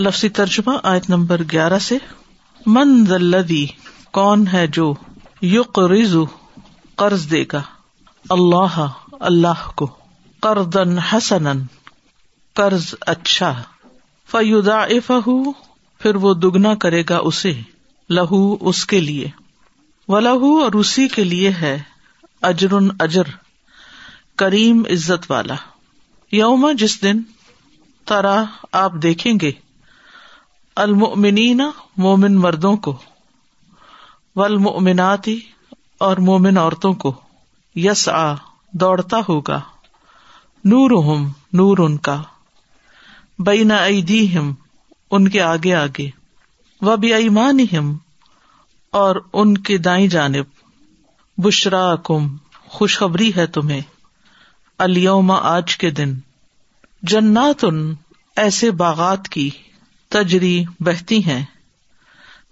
لفظی ترجمہ آیت نمبر گیارہ سے، من ذلدی کون ہے جو یق رزو قرض دے گا؟ اللہ اللہ کو قرضن حسن قرض اچھا۔ فیودا پھر وہ دگنا کرے گا اسے، لہو اس کے لیے۔ و لہو اور اسی کے لیے ہے اجر اجر، کریم عزت والا۔ یوم جس دن طرح آپ دیکھیں گے المؤمنین مومن مردوں کو والمؤمناتی اور مومن عورتوں کو یس آ دوڑتا ہوگا نور ہم نور ان کا، بین ایدی ہم ان کے آگے آگے و بھی ایمان ہم اور ان کے دائیں جانب بشرا کم خوشخبری ہے تمہیں الوم آج کے دن جنات ان ایسے باغات کی۔ تجری بہتی ہیں۔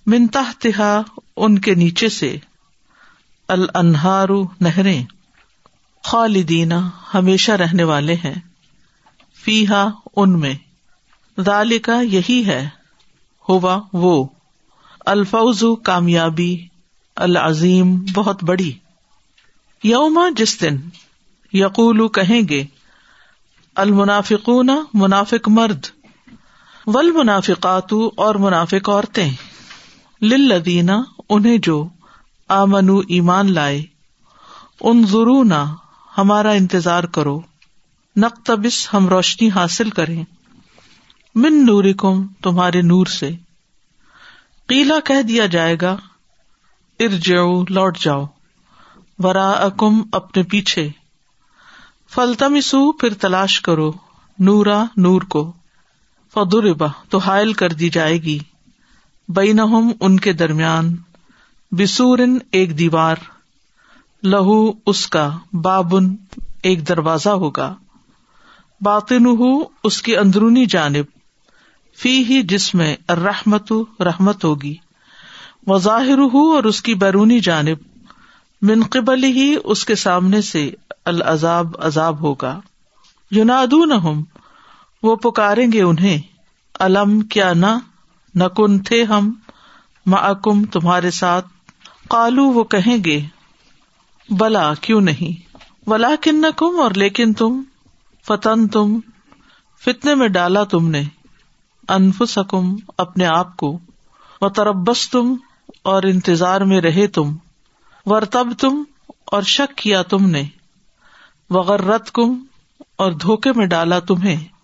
منتا تہا ان کے نیچے سے۔ النہارو نہریں۔ خالدینہ ہمیشہ رہنے والے ہیں۔ فی ہا ان میں۔ دال کا یہی ہے۔ ہوا وہ۔ الفوز کامیابی۔ العظیم بہت بڑی۔ یوما جس دن یقول کہیں گے، المنافقون منافق مرد۔ ول منافقات اور منافق عورتیں۔ لدینہ انہیں جو آمن ایمان لائے۔ ان ضرور ہمارا انتظار کرو۔ نقتبس، ہم روشنی حاصل کریں۔ من نوری کم تمہارے نور سے۔ قیلا کہہ دیا جائے گا، ارجعو، لوٹ جاؤ۔ ورا اکم اپنے پیچھے۔ فلتمسو پھر تلاش کرو، نورا، نور کو۔ فدربا تو حائل کر دی جائے گی۔ بینہم ان کے درمیان، بسورن ایک دیوار، لہو اس کا، بابن ایک دروازہ ہوگا۔ باطن اس کی اندرونی جانب فی ہی جس میں رحمت رحمت ہوگی۔ وظاہر اور اس کی بیرونی جانب، من قبل ہی اس کے سامنے سے العذاب، عذاب ہوگا۔ یونادو نہ وہ پکاریں گے انہیں۔ الم کیا نہ نکن تھے ہم۔ معکم تمہارے ساتھ۔ کالو وہ کہیں گے، بلا کیوں نہیں۔ ولا کن کم اور لیکن تم، فتن تم، فتنے میں ڈالا تم نے۔ انف سکم اپنے آپ کو۔ و تربس تم اور انتظار میں رہے تم۔ ورتب تم اور شک کیا تم نے۔ وغیرت کم اور دھوکے میں ڈالا تمہیں۔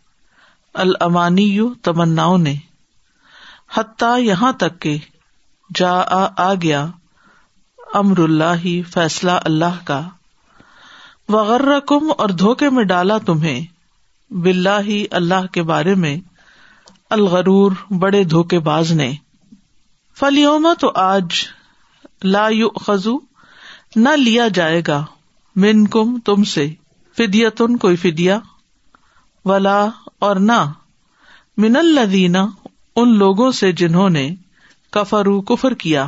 المانی تمنا نے۔ حتیٰ یہاں تک کہ جا آ گیا امر اللہ فیصلہ اللہ کا۔ وغیرہ کم اور دھوکے میں ڈالا تمہیں بلا ہی اللہ کے بارے میں الغرور بڑے دھوکے باز نے۔ فلیوما تو آج لا یو خزو نہ لیا جائے گا۔ من کم تم سے فدیتن، کوئی فدیا ولا اور نہ، من الدینہ ان لوگوں سے جنہوں نے کفرو کفر کیا۔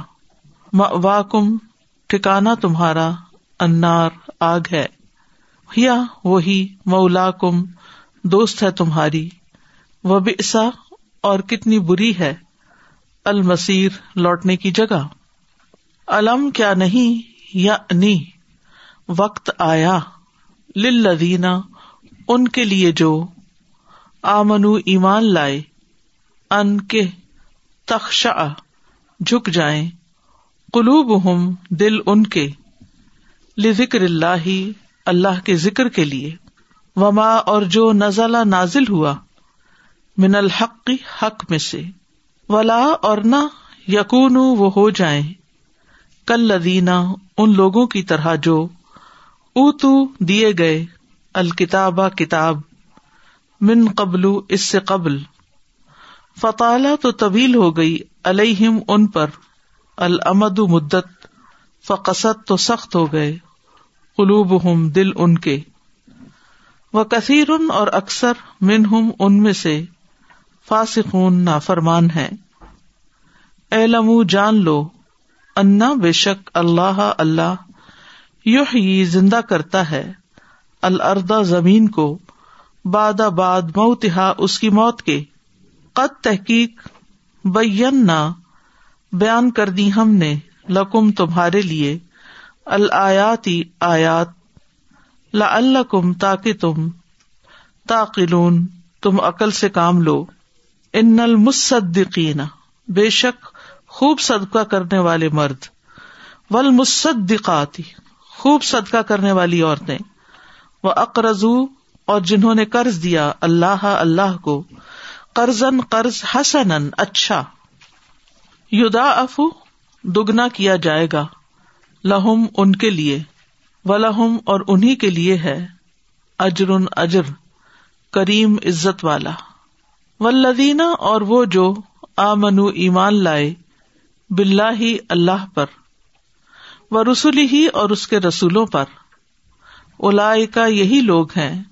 وا کم ٹھکانا تمہارا انار آگ ہے۔ یا وہی مولا کم دوست ہے تمہاری۔ وہ بسا اور کتنی بری ہے۔ المسیر، لوٹنے کی جگہ۔ علم کیا نہیں یا نی وقت آیا۔ لدینہ ان کے لیے جو آمن ایمان لائے، ان کے تخشا جھک جائیں۔ قلوب ہم دل ان کے لکر اللہ اللہ کے ذکر کے لیے۔ وما اور جو نزلہ نازل ہوا، من الحق، حق میں سے۔ ولا اور نہ یقون وہ ہو جائیں۔ کل لدینہ ان لوگوں کی طرح جو اوتو دیے گئے، الکتابہ، کتاب۔ من قبل اس سے قبل۔ فطالہ تو طویل ہو گئی الہم ان پر۔ المد مدت۔ فقصت تو سخت ہو گئے۔ قلوب ہم دل ان کے۔ وہ کثیر اور اکثر من ہم ان میں سے۔ فاسقون نافرمان ہے اے لمو جان لو۔ انا بے شک اللہ اللہ یو زندہ کرتا ہے۔ الردا زمین کو۔ باد باد موتہا اس کی موت کے۔ قد تحقیق بینا، بیان کر دی ہم نے لکم تمہارے لیے۔ الآیاتی آیات۔ لعلکم تاکہ تم تاقلون، تم عقل سے کام لو۔ ان المصدقین، بے شک خوب صدقہ کرنے والے مرد۔ والمصدقاتی، خوب صدقہ کرنے والی عورتیں۔ وہ اقرضو اور جنہوں نے قرض دیا اللہ اللہ کو قرضن قرض حسن اچھا۔ یودا افو دگنا کیا جائے گا۔ لہم ان کے لیے و لہم اور انہیں کے لیے ہے۔ اجر اجر، کریم عزت والا۔ ولدینہ اور وہ جو آمنو ایمان لائے بلا ہی اللہ پر و رسولی ہی اور اس کے رسولوں پر۔ الا کا یہی لوگ ہیں۔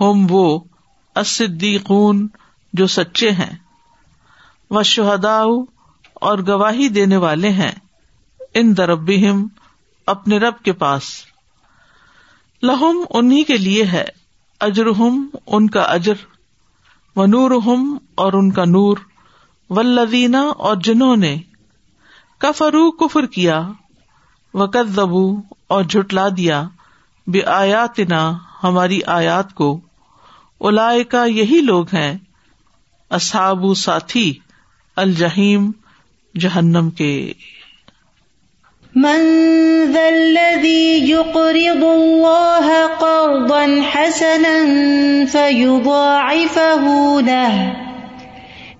ہوم وہ اصدیقون جو سچے ہیں۔ وہ شہدا اور گواہی دینے والے ہیں۔ ان دربیم اپنے رب کے پاس۔ لہم انہیں کے لیے ہے۔ اجرہم ان کا اجر۔ و نور اور ان کا نور۔ ولدینہ اور جنہوں نے کفرو کفر کیا۔ وقت زبو اور جھٹلا دیا۔ بے آیات ہماری آیات کو۔ الا کا یہی لوگ ہیں اصحاب ساتھی الجہیم جہنم کے۔ من ذا الذي يقرض الله قرضا حسنا فيضاعفه له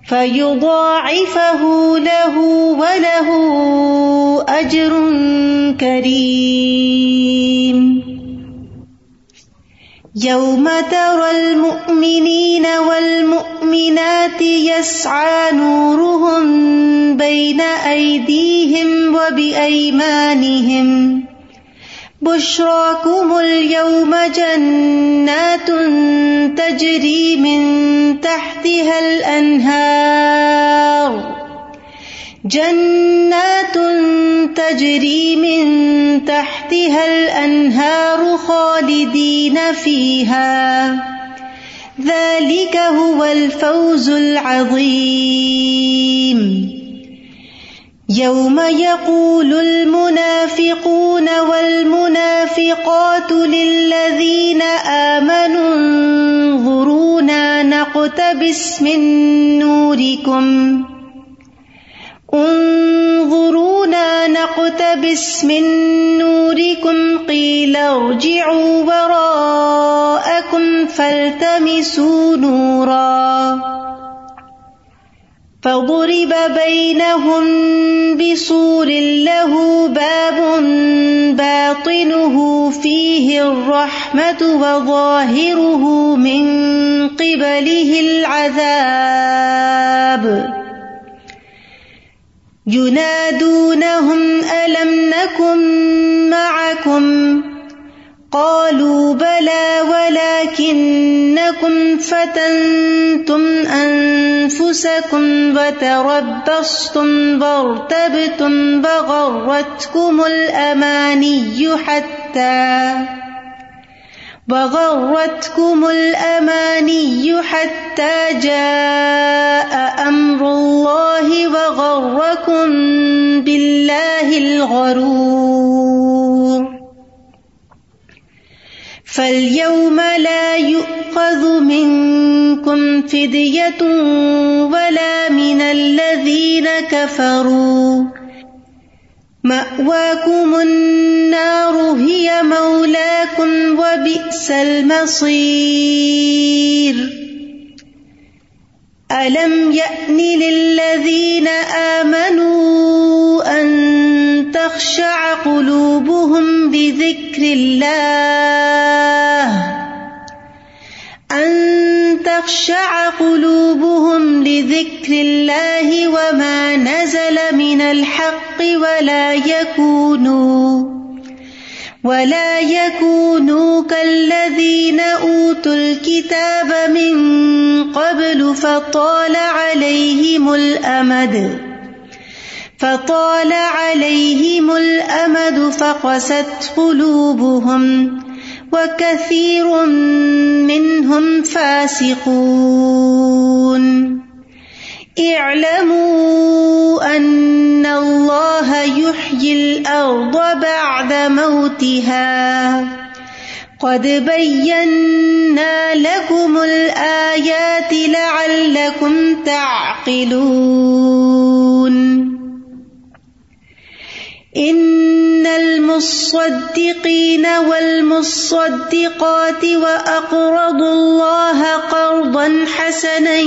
فيضاعفه له وله أجر كريم يوم ترى المؤمنين والمؤمنات يسعى نورهم بين أيديهم وبأيمانهم بشراكم اليوم جنات تجري من تحتها الأنهار جنات تجري من تحتها الأنهار خالدين فيها ذلك هو الفوز العظيم يوم يقول المنافقون والمنافقات للذين آمنوا انظرونا نقتبس من نوركم انظرونا نقتبس من نوركم قيل ارجعوا وراءكم فالتمسوا نورا. فضرب بينهم بسور له باب باطنه فيه الرحمة وظاهره من قبله العذاب. ينادونهم ألم نكن معكم قالوا بلى ولكنكم فتنتم أنفسكم وتربصتم وارتبتم وغرتكم الأماني حتى وغرتكم الأماني حتى جاء أمر الله وغركم بالله الغرور فاليوم لا يؤخذ منكم فدية ولا من الذين كفروا مأواكم النار، هي مولاكم وبئس المصير. ألم يأن للذين آمنوا أن تخشع قلوبهم بذكر الله؟ أن تخشع قلوبهم لذكر الله وما نزل من الحق الحق ولا يكونوا ولا يكونوا كالذين أوتوا الكتاب من قبل فطال عليهم الأمد فطال عليهم الأمد فقست قلوبهم وكثير منهم فاسقون اعلموا ان اللہ یحیی الارض بعد موتها قد بینا لکم الآیات لعلکم تعقلون إن المصدقين والمصدقات وأقرضوا الله قرضا حسنا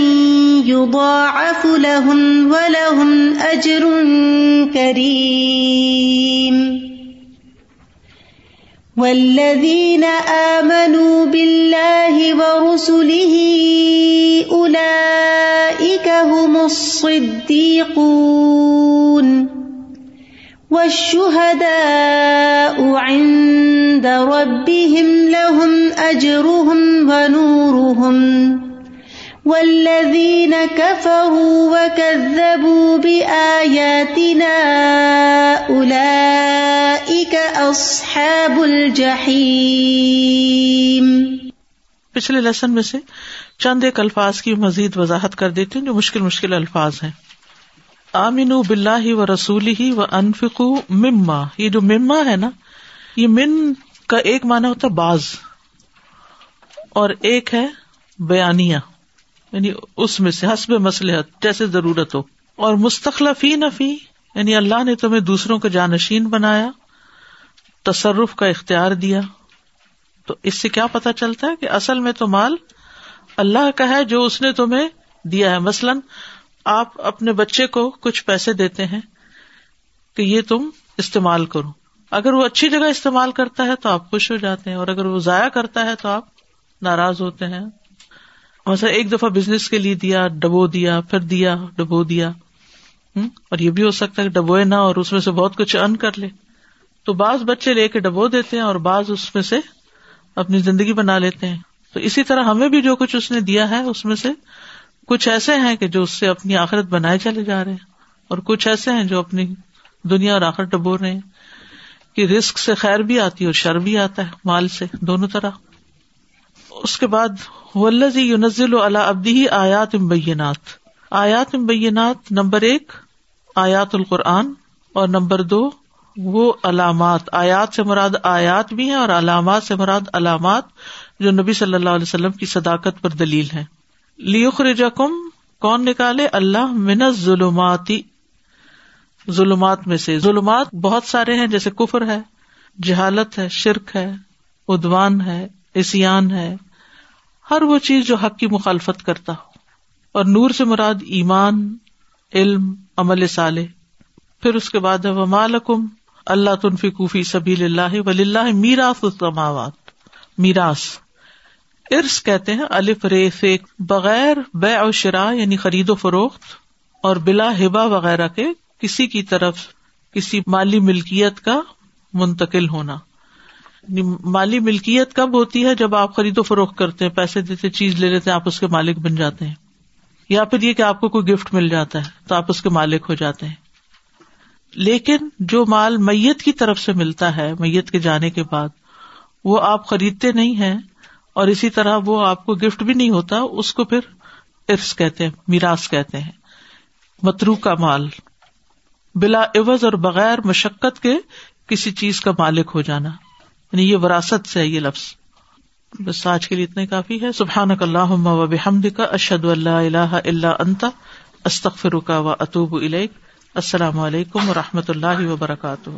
يضاعف لهم ولهم أجر كريم. والذين آمنوا بالله ورسله أولئك هم الصديقون. والشهداء عند ربهم لهم أجرهم ونورهم والذین كفروا وكذبوا بآياتنا أولئك أصحاب الجحیم پچھلے لیسن میں سے چند ایک الفاظ کی مزید وضاحت کر دیتی ہوں جو مشکل مشکل الفاظ ہیں۔ آمین بلّہ و رسول ہی و انفکو مما. یہ جو مما ہے نا، یہ من کا ایک مانا ہوتا ہے باز اور ایک ہے بیانیہ. یعنی اس میں سے، حسب مسلحت جیسے ضرورت ہو. اور مستقلفی نفی یعنی اللہ نے تمہیں دوسروں کا جانشین بنایا، تصرف کا اختیار دیا. تو اس سے کیا پتا چلتا ہے کہ اصل میں تو مال اللہ کا ہے جو اس نے تمہیں دیا ہے. مثلاً آپ اپنے بچے کو کچھ پیسے دیتے ہیں کہ یہ تم استعمال کرو۔ اگر وہ اچھی جگہ استعمال کرتا ہے تو آپ خوش ہو جاتے ہیں، اور اگر وہ ضائع کرتا ہے تو آپ ناراض ہوتے ہیں۔ مثلا ایک دفعہ بزنس کے لیے دیا، ڈبو دیا، پھر دیا، ڈبو دیا۔ اور یہ بھی ہو سکتا ہے ڈبوئے نہ اور اس میں سے بہت کچھ ارن کر لے۔ تو بعض بچے لے کے ڈبو دیتے ہیں اور بعض اس میں سے اپنی زندگی بنا لیتے ہیں۔ تو اسی طرح ہمیں بھی جو کچھ اس نے دیا ہے، اس میں سے کچھ ایسے ہیں کہ جو اس سے اپنی آخرت بنائے چلے جا رہے ہیں اور کچھ ایسے ہیں جو اپنی دنیا اور آخر ڈبو رہے ہیں کہ رسک سے خیر بھی آتی ہے اور شر بھی آتا ہے، مال سے، دونوں طرح۔ اس کے بعد ولزی یونزل ابدی آیات امبینات آیات امبینات نمبر ایک، آیات القرآن اور نمبر دو، وہ علامات۔ آیات سے مراد آیات بھی ہیں اور علامات سے مراد علامات جو نبی صلی اللہ علیہ وسلم کی صداقت پر دلیل ہے لیخر کون نکالے؟ اللہ من ظلماتی ظلمات میں سے۔ ظلمات بہت سارے ہیں، جیسے کفر ہے، جہالت ہے، شرک ہے ادوان ہے اسیان ہے۔ ہر وہ چیز جو حق کی مخالفت کرتا ہو۔ اور نور سے مراد ایمان، علم، عمل سالے پھر اس کے بعد ہے وہ مالکم اللہ تنفی کوفی سبھی اللہ ولی اللہ میراث السماوات۔ میراث۔ ارس کہتے ہیں الف رے فیک بغیر بے او شرا یعنی خرید و فروخت اور بلا ہبا وغیرہ کے کسی کی طرف کسی مالی ملکیت کا منتقل ہونا۔ یعنی مالی ملکیت کب ہوتی ہے جب آپ خرید و فروخت کرتے ہیں، پیسے دیتے چیز لے لیتے آپ اس کے مالک بن جاتے ہیں۔ یا پھر یہ کہ آپ کو کوئی گفٹ مل جاتا ہے تو آپ اس کے مالک ہو جاتے ہیں۔ لیکن جو مال میت کی طرف سے ملتا ہے، میت کے جانے کے بعد، وہ آپ خریدتے نہیں ہیں اور اسی طرح وہ آپ کو گفٹ بھی نہیں ہوتا، اس کو پھر ارس کہتے ہیں، میراث کہتے ہیں۔ مترو کا مال، بلا عوض اور بغیر مشقت کے کسی چیز کا مالک ہو جانا۔ یعنی یہ وراثت سے ہے یہ لفظ۔ بس آج کے لیے اتنے کافی ہے۔ سبحان اللہ و بحمد کا اشد اللہ اللہ اللہ انتا استخر کا و اطوب السلام علیکم و رحمۃ اللہ وبرکاتہ۔